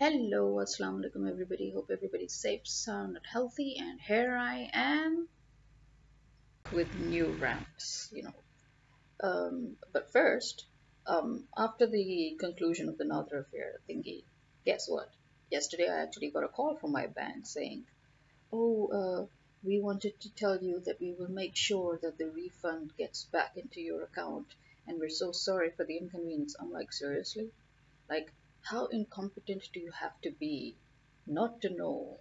Hello, assalamu alaikum everybody. Hope everybody's safe, sound, and healthy. And here I am with new ramps, you know. Um, but first, um, after the conclusion of the Nadra affair thingy, guess what? Yesterday I actually got a call from my bank saying, "Oh, uh, we wanted to tell you that we will make sure that the refund gets back into your account, and we're so sorry for the inconvenience." I'm like, seriously? Like, how incompetent do you have to be not to know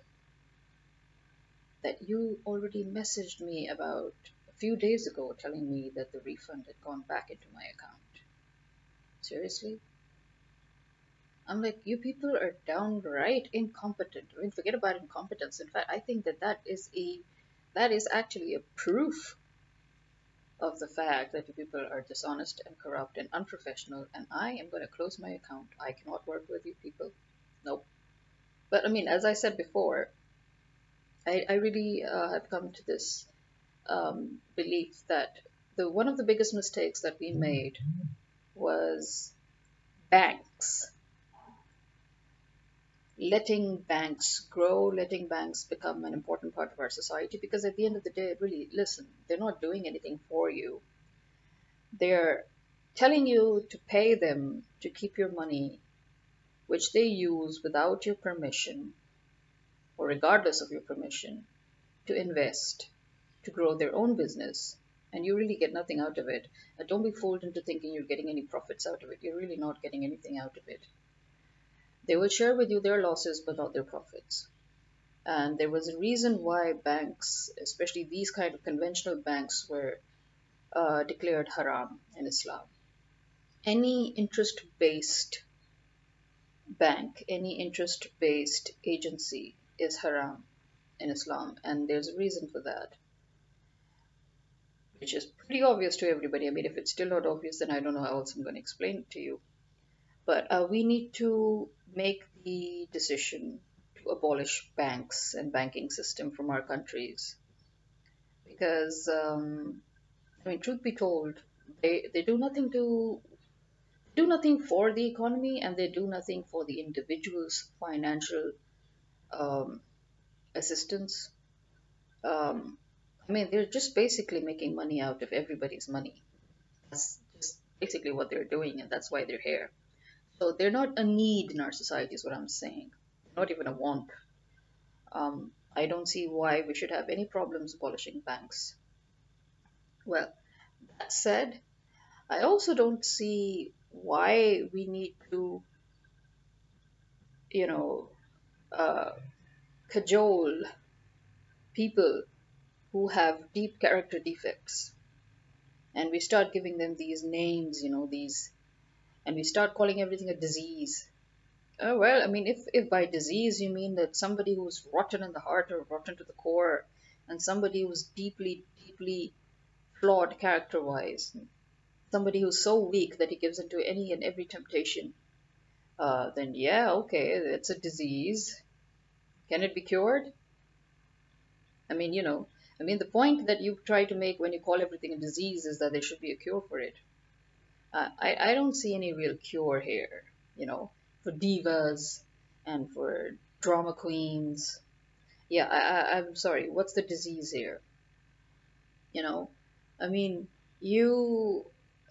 that you already messaged me about a few days ago telling me that the refund had gone back into my account? Seriously? I'm like, you people are downright incompetent. I mean, forget about incompetence. In fact, I think that that is a that is actually a proof of the fact that you people are dishonest and corrupt and unprofessional, and I am going to close my account. I cannot work with you people. Nope. But I mean, as I said before, I, I really uh, have come to this um, belief that the one of the biggest mistakes that we made was banks letting banks grow, letting banks become an important part of our society because at the end of the day, really, listen, they're not doing anything for you. They're telling you to pay them to keep your money, which they use without your permission or regardless of your permission, to invest, to grow their own business. And you really get nothing out of it. And don't be fooled into thinking you're getting any profits out of it. You're really not getting anything out of it. They will share with you their losses but not their profits. And there was a reason why banks, especially these kind of conventional banks, were uh, declared haram in Islam. Any interest based bank, any interest based agency is haram in Islam, and there's a reason for that, which is pretty obvious to everybody. I mean, if it's still not obvious, then I don't know how else I'm going to explain it to you. But uh, we need to make the decision to abolish banks and banking system from our countries because um, I mean, truth be told, they they do nothing to do nothing for the economy and they do nothing for the individual's financial um, assistance. Um, I mean, they're just basically making money out of everybody's money. That's just basically what they're doing, and that's why they're here. So they're not a need in our society, is what I'm saying. Not even a want. Um, I don't see why we should have any problems abolishing banks. Well, that said, I also don't see why we need to, you know, uh, cajole people who have deep character defects. And we start giving them these names, you know, these and we start calling everything a disease. Oh, well, I mean, if, if by disease you mean that somebody who's rotten in the heart or rotten to the core, and somebody who's deeply, deeply flawed character wise, somebody who's so weak that he gives into any and every temptation, uh, then yeah, okay, it's a disease. Can it be cured? I mean, you know, I mean, the point that you try to make when you call everything a disease is that there should be a cure for it I, I don't see any real cure here, you know, for divas and for drama queens. Yeah, I, I, I'm sorry, what's the disease here? You know, I mean, you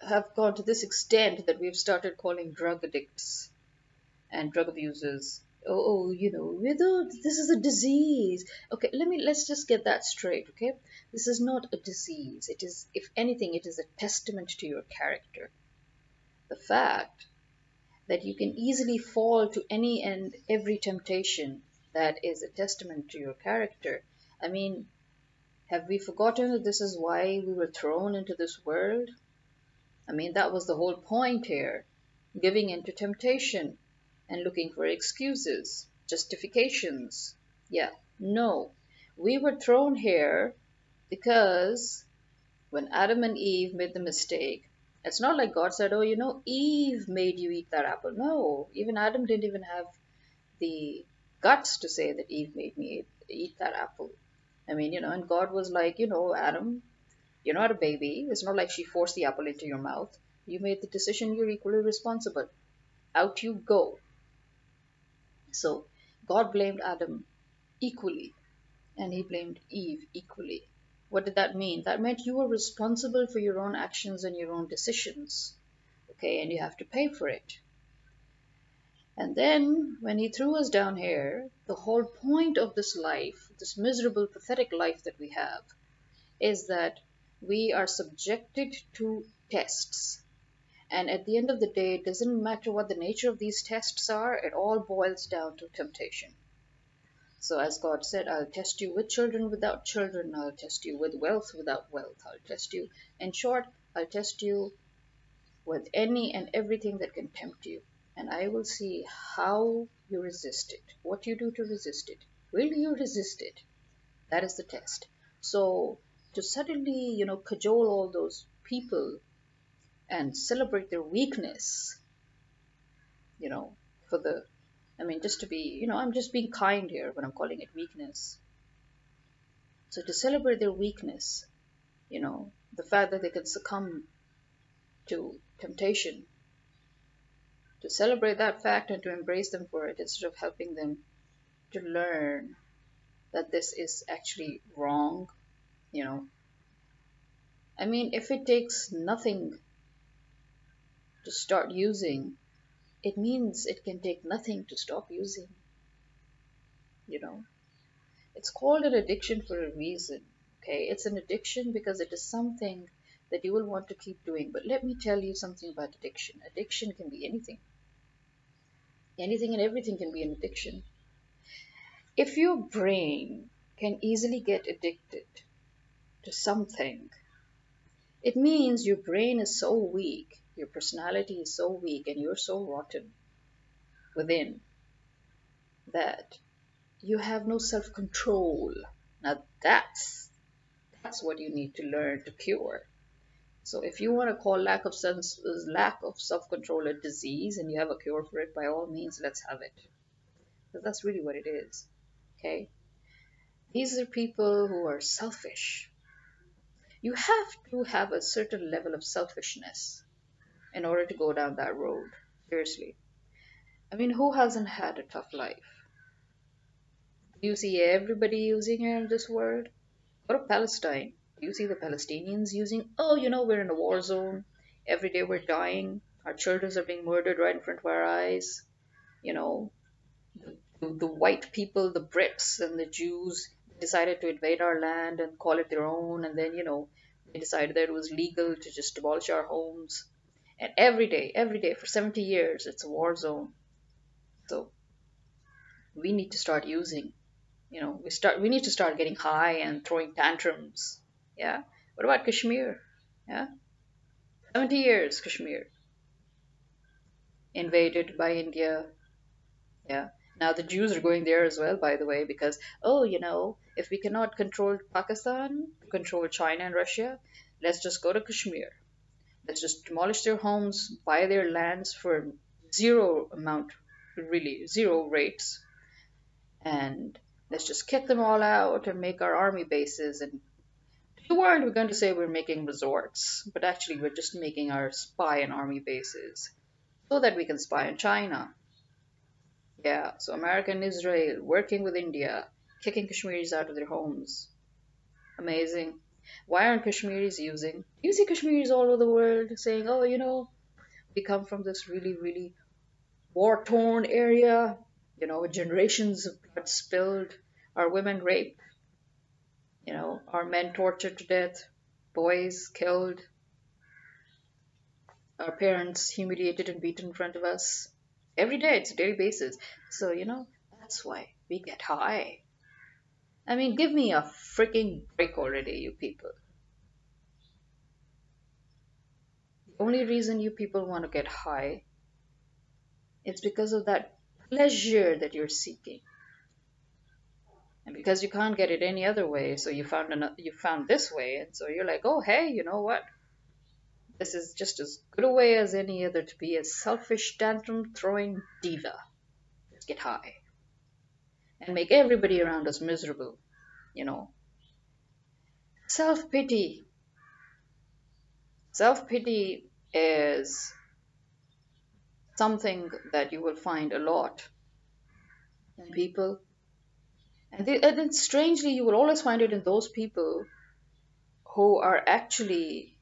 have gone to this extent that we've started calling drug addicts and drug abusers. Oh, oh you know whether this is a disease. Okay let me let's just get that straight okay? This is not a disease. It is if anything it is a testament to your character the fact that you can easily fall to any and every temptation that is a testament to your character. I mean, have we forgotten that this is why we were thrown into this world? I mean, that was the whole point here giving in to temptation and looking for excuses, justifications. Yeah, no. We were thrown here because when Adam and Eve made the mistake, it's not like God said, Oh, you know, Eve made you eat that apple. No, even Adam didn't even have the guts to say that Eve made me eat, eat that apple. I mean, you know, and God was like, You know, Adam, you're not a baby. It's not like she forced the apple into your mouth. You made the decision, you're equally responsible. Out you go. So God blamed Adam equally, and he blamed Eve equally. What did that mean? That meant you were responsible for your own actions and your own decisions. Okay, and you have to pay for it. And then, when he threw us down here, the whole point of this life, this miserable, pathetic life that we have, is that we are subjected to tests. And at the end of the day, it doesn't matter what the nature of these tests are, it all boils down to temptation. So, as God said, I'll test you with children, without children, I'll test you with wealth, without wealth, I'll test you. In short, I'll test you with any and everything that can tempt you and I will see how you resist it, what you do to resist it. Will you resist it? That is the test. So to suddenly, you know, cajole all those people and celebrate their weakness, you know, for the, I mean, just to be, you know, I'm just being kind here when I'm calling it weakness. So to celebrate their weakness, you know, the fact that they can succumb to temptation to celebrate that fact and to embrace them for it instead of helping them to learn that this is actually wrong, you know. I mean, if it takes nothing to start using, it means it can take nothing to stop using, you know. It's called an addiction for a reason, okay? It's an addiction because it is something that you will want to keep doing. But let me tell you something about addiction. Addiction can be anything. Anything and everything can be an addiction. If your brain can easily get addicted to something, it means your brain is so weak, your personality is so weak, and you're so rotten within that you have no self control. Now that's that's what you need to learn to cure. So if you want to call lack of sense, lack of self-control a disease and you have a cure for it, by all means, let's have it. That's really what it is. Okay? These are people who are selfish. You have to have a certain level of selfishness in order to go down that road. Seriously. I mean, who hasn't had a tough life? Do You see everybody using this world? Go to Palestine Do you see the Palestinians using, oh, you know, we're in a war zone. Every day we're dying. Our children are being murdered right in front of our eyes. You know, the, the white people, the Brits and the Jews decided to invade our land and call it their own. And then, you know, they decided that it was legal to just demolish our homes. And every day, every day for 70 years, it's a war zone. So we need to start using, you know, we start we need to start getting high and throwing tantrums yeah. What about Kashmir? Yeah. 70 years, Kashmir. Invaded by India. Yeah. Now the Jews are going there as well, by the way, because, oh, you know, if we cannot control Pakistan, control China and Russia, let's just go to Kashmir. Let's just demolish their homes, buy their lands for zero amount, really, zero rates. And let's just kick them all out and make our army bases and the world, we're going to say we're making resorts, but actually we're just making our spy and army bases so that we can spy on China. Yeah, so America and Israel working with India, kicking Kashmiris out of their homes. Amazing. Why aren't Kashmiris using? You see Kashmiris all over the world saying, oh, you know, we come from this really, really war torn area, you know, generations of blood spilled, our women raped, you know, our men tortured to death, boys killed, our parents humiliated and beaten in front of us. Every day, it's a daily basis. So, you know, that's why we get high. I mean, give me a freaking break already, you people. The only reason you people want to get high is because of that pleasure that you're seeking. And because you can't get it any other way so you found another, you found this way and so you're like oh hey you know what? This is just as good a way as any other to be a selfish tantrum throwing diva. Just get high and make everybody around us miserable you know self-pity self-pity is something that you will find a lot in people. And, they, and then strangely, you will always find it in those people who are actually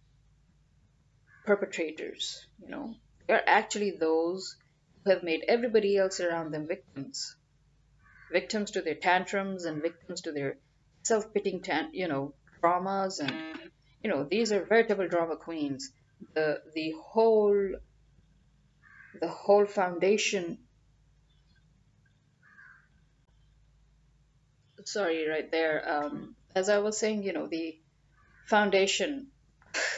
perpetrators, you know. They're actually those who have made everybody else around them victims. Victims to their tantrums and victims to their self-pitying, tan- you know, dramas and, you know, these are veritable drama queens. The, the whole, the whole foundation. Sorry right there. Um, as i was saying you know the foundation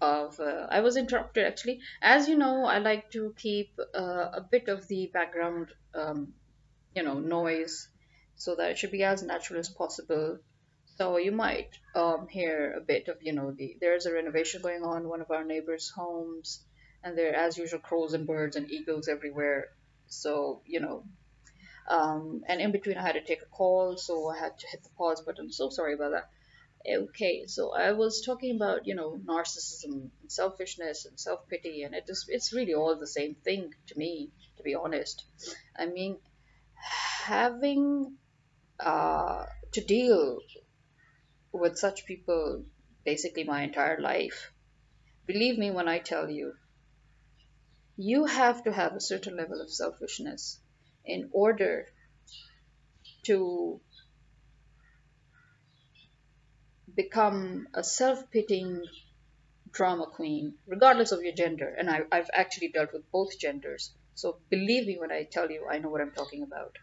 of uh, i was interrupted actually. As you know i like to keep uh, a bit of the background um, you know noise so that it should be as natural as possible so you might um, hear a bit of you know the there's a renovation going on one of our neighbors homes and there as usual crows and birds and eagles everywhere so you know um, and in between I had to take a call, so I had to hit the pause button. So sorry about that. Okay, so I was talking about you know narcissism, and selfishness, and self pity, and it is it's really all the same thing to me, to be honest. I mean, having uh, to deal with such people basically my entire life. Believe me when I tell you, you have to have a certain level of selfishness in order to become a self-pitying drama queen, regardless of your gender. And I, I've actually dealt with both genders. So believe me when I tell you, I know what I'm talking about.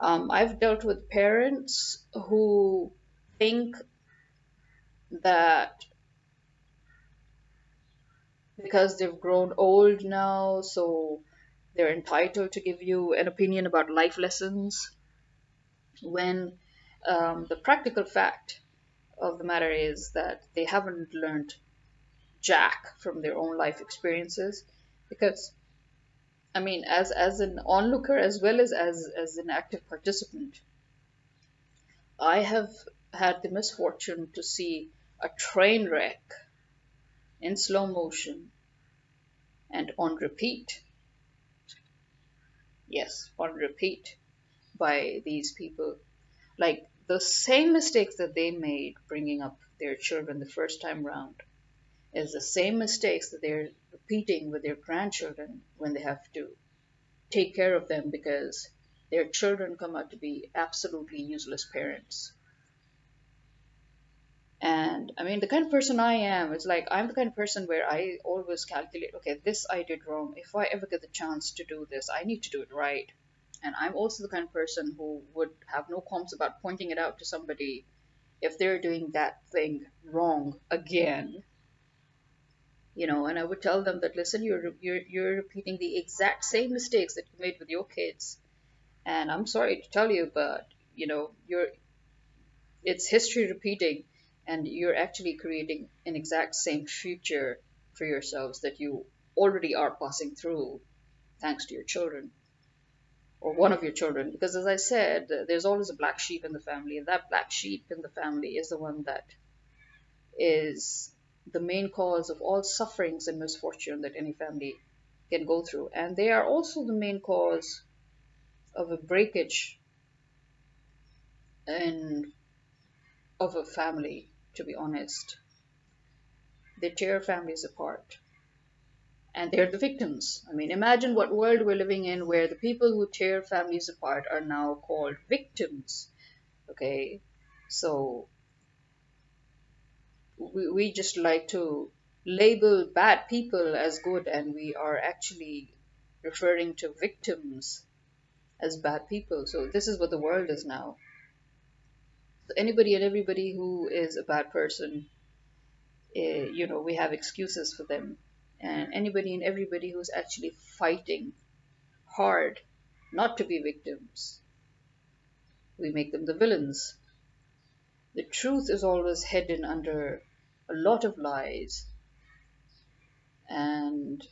Um, I've dealt with parents who think that because they've grown old now, so they're entitled to give you an opinion about life lessons when um, the practical fact of the matter is that they haven't learned jack from their own life experiences because i mean as as an onlooker as well as as, as an active participant i have had the misfortune to see a train wreck in slow motion and on repeat yes, on repeat by these people. Like the same mistakes that they made bringing up their children the first time round is the same mistakes that they're repeating with their grandchildren when they have to take care of them because their children come out to be absolutely useless parents. And I mean, the kind of person I am, it's like I'm the kind of person where I always calculate, okay, this I did wrong. If I ever get the chance to do this, I need to do it right. And I'm also the kind of person who would have no qualms about pointing it out to somebody if they're doing that thing wrong again. You know, and I would tell them that listen, you're you're you're repeating the exact same mistakes that you made with your kids. And I'm sorry to tell you, but you know, you're it's history repeating and you're actually creating an exact same future for yourselves that you already are passing through thanks to your children or one of your children because as i said there's always a black sheep in the family and that black sheep in the family is the one that is the main cause of all sufferings and misfortune that any family can go through and they are also the main cause of a breakage and of a family to be honest. They tear families apart. And they're the victims. I mean, imagine what world we're living in where the people who tear families apart are now called victims. Okay? So, we, we just like to label bad people as good, and we are actually referring to victims as bad people. So, this is what the world is now anybody and everybody who is a bad person, uh, you know, we have excuses for them. And anybody and everybody who's actually fighting hard not to be victims, we make them the villains. The truth is always hidden under a lot of lies. And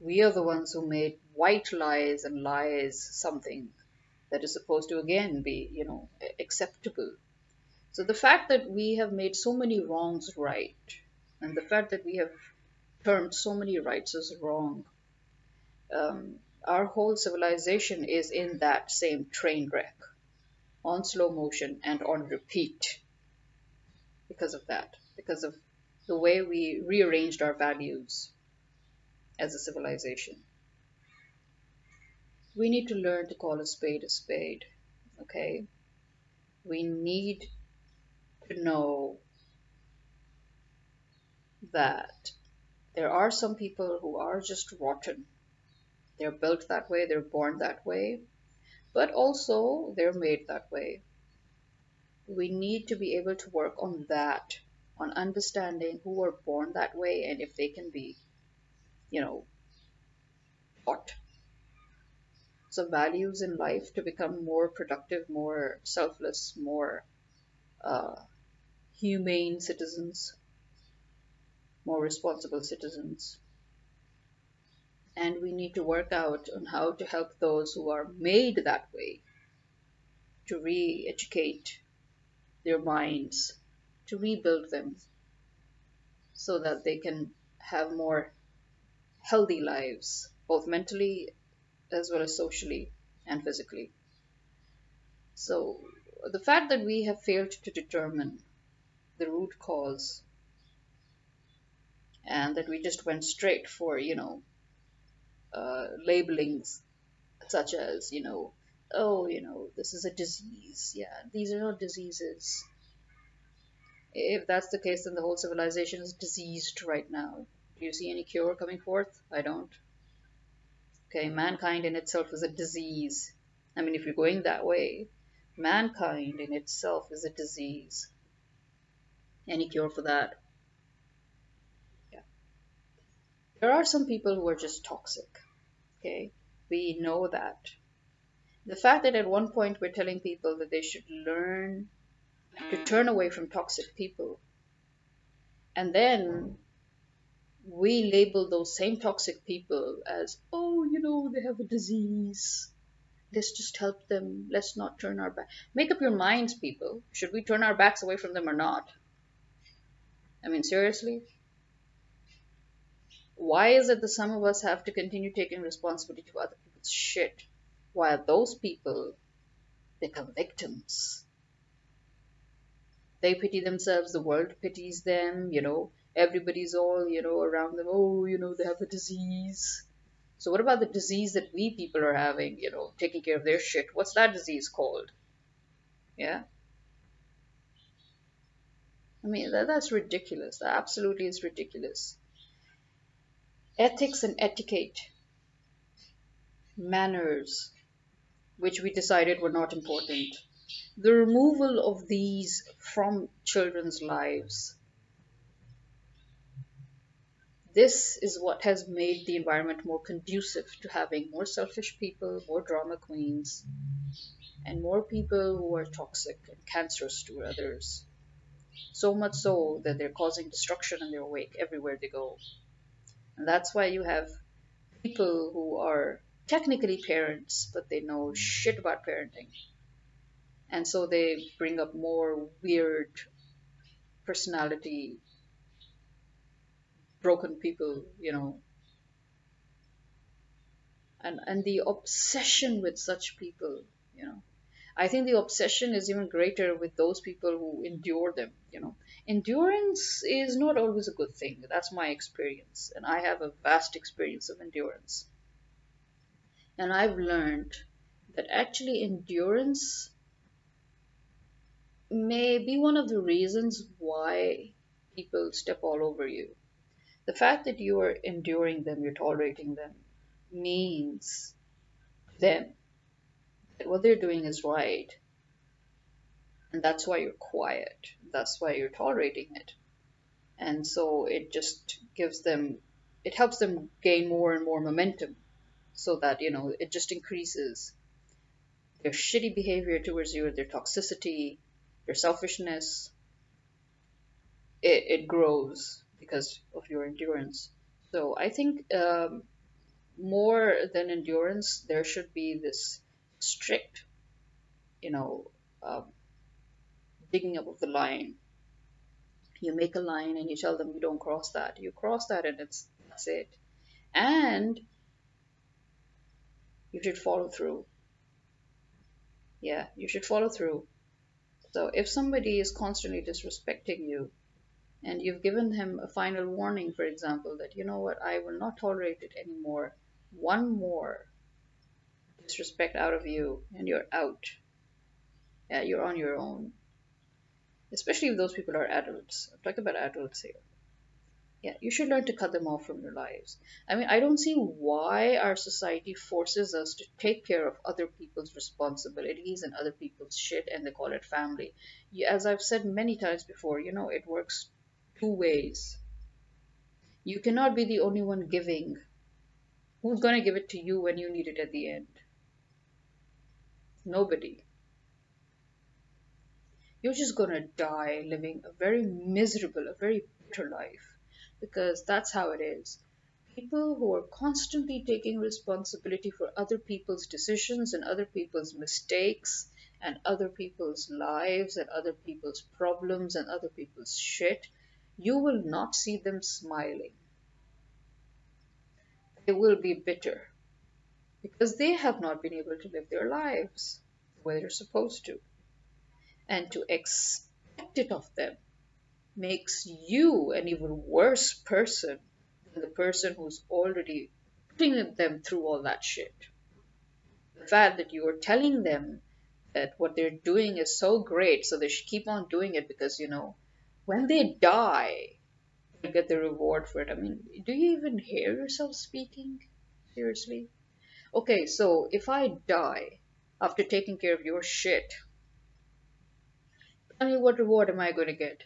we are the ones who made white lies and lies something that is supposed to again be, you know, acceptable so the fact that we have made so many wrongs right, and the fact that we have termed so many rights as wrong, um, our whole civilization is in that same train wreck, on slow motion and on repeat because of that, because of the way we rearranged our values as a civilization. We need to learn to call a spade a spade, okay? We need to know that there are some people who are just rotten. They're built that way, they're born that way, but also they're made that way. We need to be able to work on that, on understanding who were born that way and if they can be, you know, taught some values in life to become more productive, more selfless, more uh, humane citizens more responsible citizens. And we need to work out on how to help those who are made that way to re educate their minds, to rebuild them so that they can have more healthy lives, both mentally as well as socially and physically. So, the fact that we have failed to determine the root cause and that we just went straight for you know uh, labelings such as you know oh you know this is a disease yeah these are not diseases if that's the case then the whole civilization is diseased right now do you see any cure coming forth i don't okay mankind in itself is a disease i mean if you're going that way mankind in itself is a disease any cure for that Yeah. There are some people who are just toxic. Okay, we know that. The fact that at one point we're telling people that they should learn to turn away from toxic people, and then we label those same toxic people as, oh, you know, they have a disease. Let's just help them. Let's not turn our back. Make up your minds, people. Should we turn our backs away from them or not? I mean, seriously? Why is it that some of us have to continue taking responsibility for other people's shit while those people become victims? They pity themselves, the world pities them, you know, everybody's all, you know, around them, oh, you know, they have a disease. So what about the disease that we people are having, you know, taking care of their shit? What's that disease called? Yeah? I mean, that, that's ridiculous. That absolutely is ridiculous ethics and etiquette, manners, which we decided were not important. The removal of these from children's lives. This is what has made the environment more conducive to having more selfish people, more drama queens, and more people who are toxic and cancerous to others. So much so that they're causing destruction in their wake everywhere they go. And that's why you have people who are technically parents, but they know shit about parenting. And so they bring up more weird personality, broken people, you know. And, and the obsession with such people, you know. I think the obsession is even greater with those people who endure them, you know endurance is not always a good thing. That's my experience. And I have a vast experience of endurance. And I've learned that actually endurance may be one of the reasons why people step all over you. The fact that you are enduring them, you're tolerating them, means them. That what they're doing is right. And that's why you're quiet. That's why you're tolerating it. And so it just gives them it helps them gain more and more momentum so that you know it just increases their shitty behavior towards you their toxicity their selfishness it, it grows because of your endurance so i think um, more than endurance there should be this strict you know um, digging up of the line. You make a line and you tell them you don't cross that. You cross that and it's that's it. And you should follow through. Yeah, you should follow through. So if somebody is constantly disrespecting you and you've given him a final warning, for example, that you know what, I will not tolerate it anymore, one more disrespect out of you and you're out. Yeah, you're on your own. Especially if those people are adults. I'm talking about adults here. Yeah, you should learn to cut them off from your lives. I mean, I don't see why our society forces us to take care of other people's responsibilities and other people's shit and they call it family. As I've said many times before, you know, it works two ways. You cannot be the only one giving. Who's going to give it to you when you need it at the end? Nobody. You're just going to die living a very miserable, a very bitter life because that's how it is. People who are constantly taking responsibility for other people's decisions and other people's mistakes and other people's lives and other people's problems and other people's shit, you will not see them smiling. They will be bitter because they have not been able to live their lives the way they're supposed to. And to expect it of them makes you an even worse person than the person who's already putting them through all that shit. The fact that you are telling them that what they're doing is so great, so they should keep on doing it because, you know, when they die, they'll get the reward for it. I mean, do you even hear yourself speaking? Seriously? Okay, so if I die after taking care of your shit, tell me what reward am I going to get?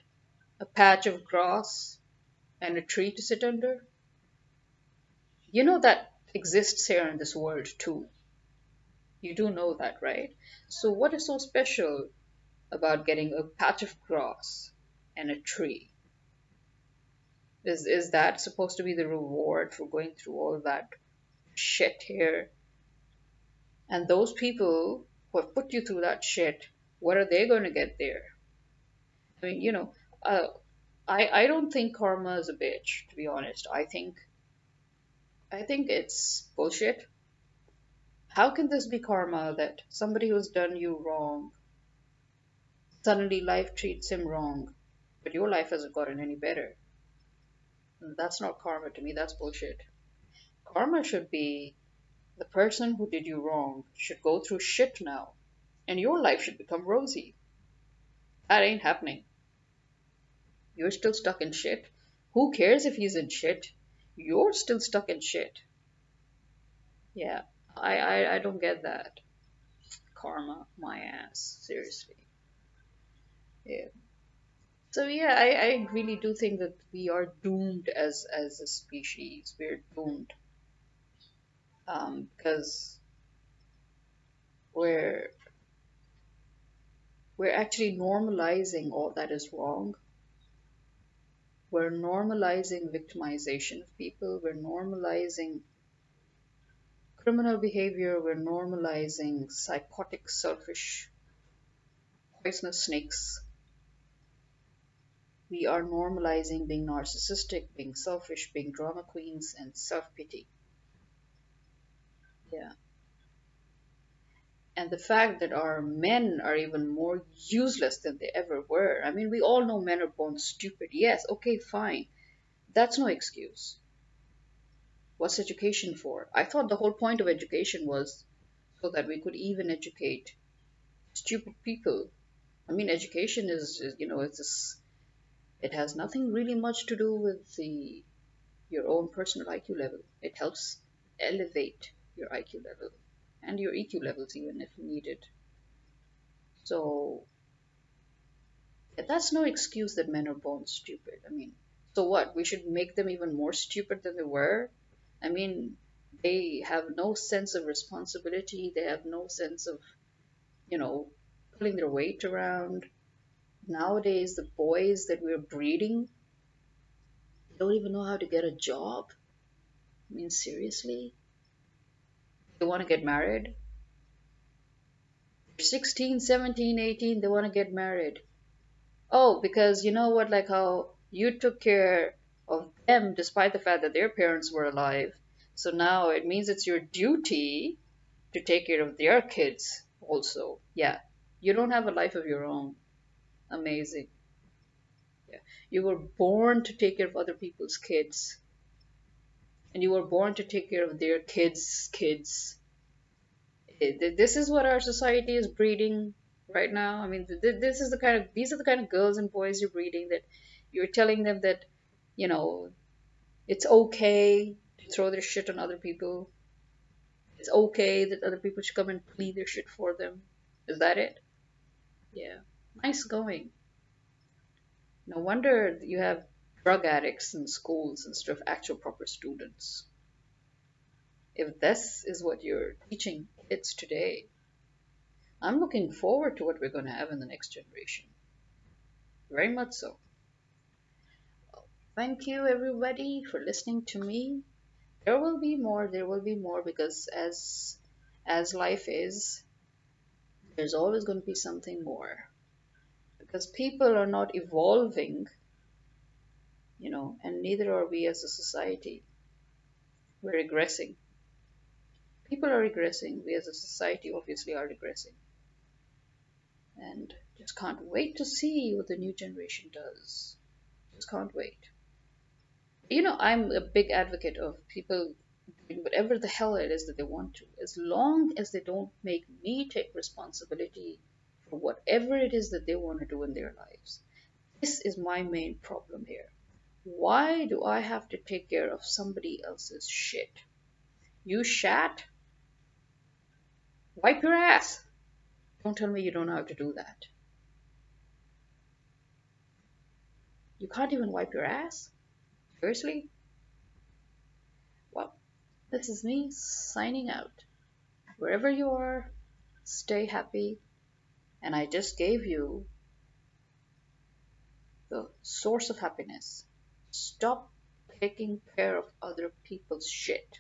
A patch of grass, and a tree to sit under? You know that exists here in this world too. You do know that, right? So, what is so special about getting a patch of grass and a tree? Is, is that supposed to be the reward for going through all that shit here? And those people who have put you through that shit, what are they going to get there? I mean, you know, uh, I I don't think karma is a bitch. To be honest, I think I think it's bullshit. How can this be karma that somebody who's done you wrong suddenly life treats him wrong, but your life hasn't gotten any better? That's not karma to me. That's bullshit. Karma should be the person who did you wrong should go through shit now, and your life should become rosy. That ain't happening. You're still stuck in shit. Who cares if he's in shit? You're still stuck in shit. Yeah, I, I, I don't get that. Karma, my ass. Seriously. Yeah. So yeah, I, I really do think that we are doomed as as a species. We're doomed. Um, because we're we're actually normalizing all that is wrong we're normalizing victimization of people. We're normalizing criminal behavior. We're normalizing psychotic, selfish, poisonous snakes. We are normalizing being narcissistic, being selfish, being drama queens, and self pity. Yeah and the fact that our men are even more useless than they ever were. I mean, we all know men are born stupid. Yes, okay, fine. That's no excuse. What's education for? I thought the whole point of education was so that we could even educate stupid people. I mean, education is, is you know, it's this, it has nothing really much to do with the your own personal IQ level. It helps elevate your IQ level and your EQ levels even if needed. So that's no excuse that men are born stupid. I mean, so what? We should make them even more stupid than they were? I mean, they have no sense of responsibility. They have no sense of, you know, pulling their weight around. Nowadays, the boys that we're breeding don't even know how to get a job. I mean, seriously? They want to get married. 16, 17, 18, they want to get married. Oh, because you know what, like how you took care of them despite the fact that their parents were alive. So now it means it's your duty to take care of their kids also. Yeah, you don't have a life of your own. Amazing. Yeah. You were born to take care of other people's kids. And you were born to take care of their kids' kids. Eh, this is what our society is breeding right now. I mean, this is the kind of these are the kind of girls and boys you're breeding that you're telling them that, you know, it's okay to throw their shit on other people. It's okay that other people should come and plead their shit for them. Is that it? Yeah. Nice going. No wonder you have drug addicts in schools instead of actual proper students. If this is what you're teaching kids today, I'm looking forward to what we're going to have in the next generation. Very much so. Thank you, everybody, for listening to me. There will be more. There will be more because as as life is, there's always going to be something more. Because people are not evolving, you know, and neither are we as a society. We're regressing. People are regressing. We as a society obviously are regressing and just can't wait to see what the new generation does. Just can't wait. You know, I'm a big advocate of people doing whatever the hell it is that they want to, as long as they don't make me take responsibility for whatever it is that they want to do in their lives. This is my main problem here. Why do I have to take care of somebody else's shit? You shat? Wipe your ass. Don't tell me you don't know how to do that. You can't even wipe your ass? Seriously? Well, this is me signing out. Wherever you are, stay happy. And I just gave you the source of happiness. Stop taking care of other people's shit.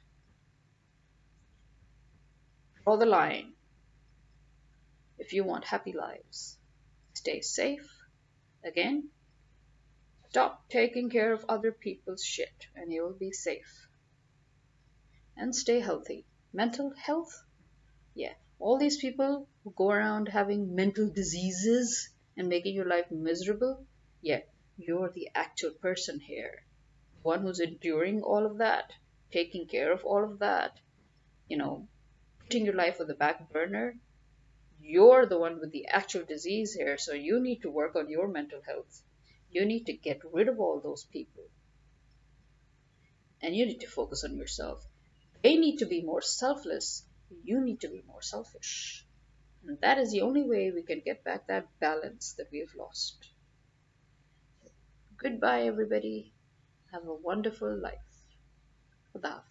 Draw the line if you want happy lives. Stay safe. Again, stop taking care of other people's shit and you'll be safe. And stay healthy. Mental health? Yeah. All these people who go around having mental diseases and making your life miserable, yeah, you're the actual person here. The one who's enduring all of that, taking care of all of that, you know, putting your life on the back burner, you're the one with the actual disease here, so you need to work on your mental health. You need to get rid of all those people. And you need to focus on yourself. They need to be more selfless. You need to be more selfish. And that is the only way we can get back that balance that we have lost. Goodbye, everybody. Have a wonderful life. Khuda.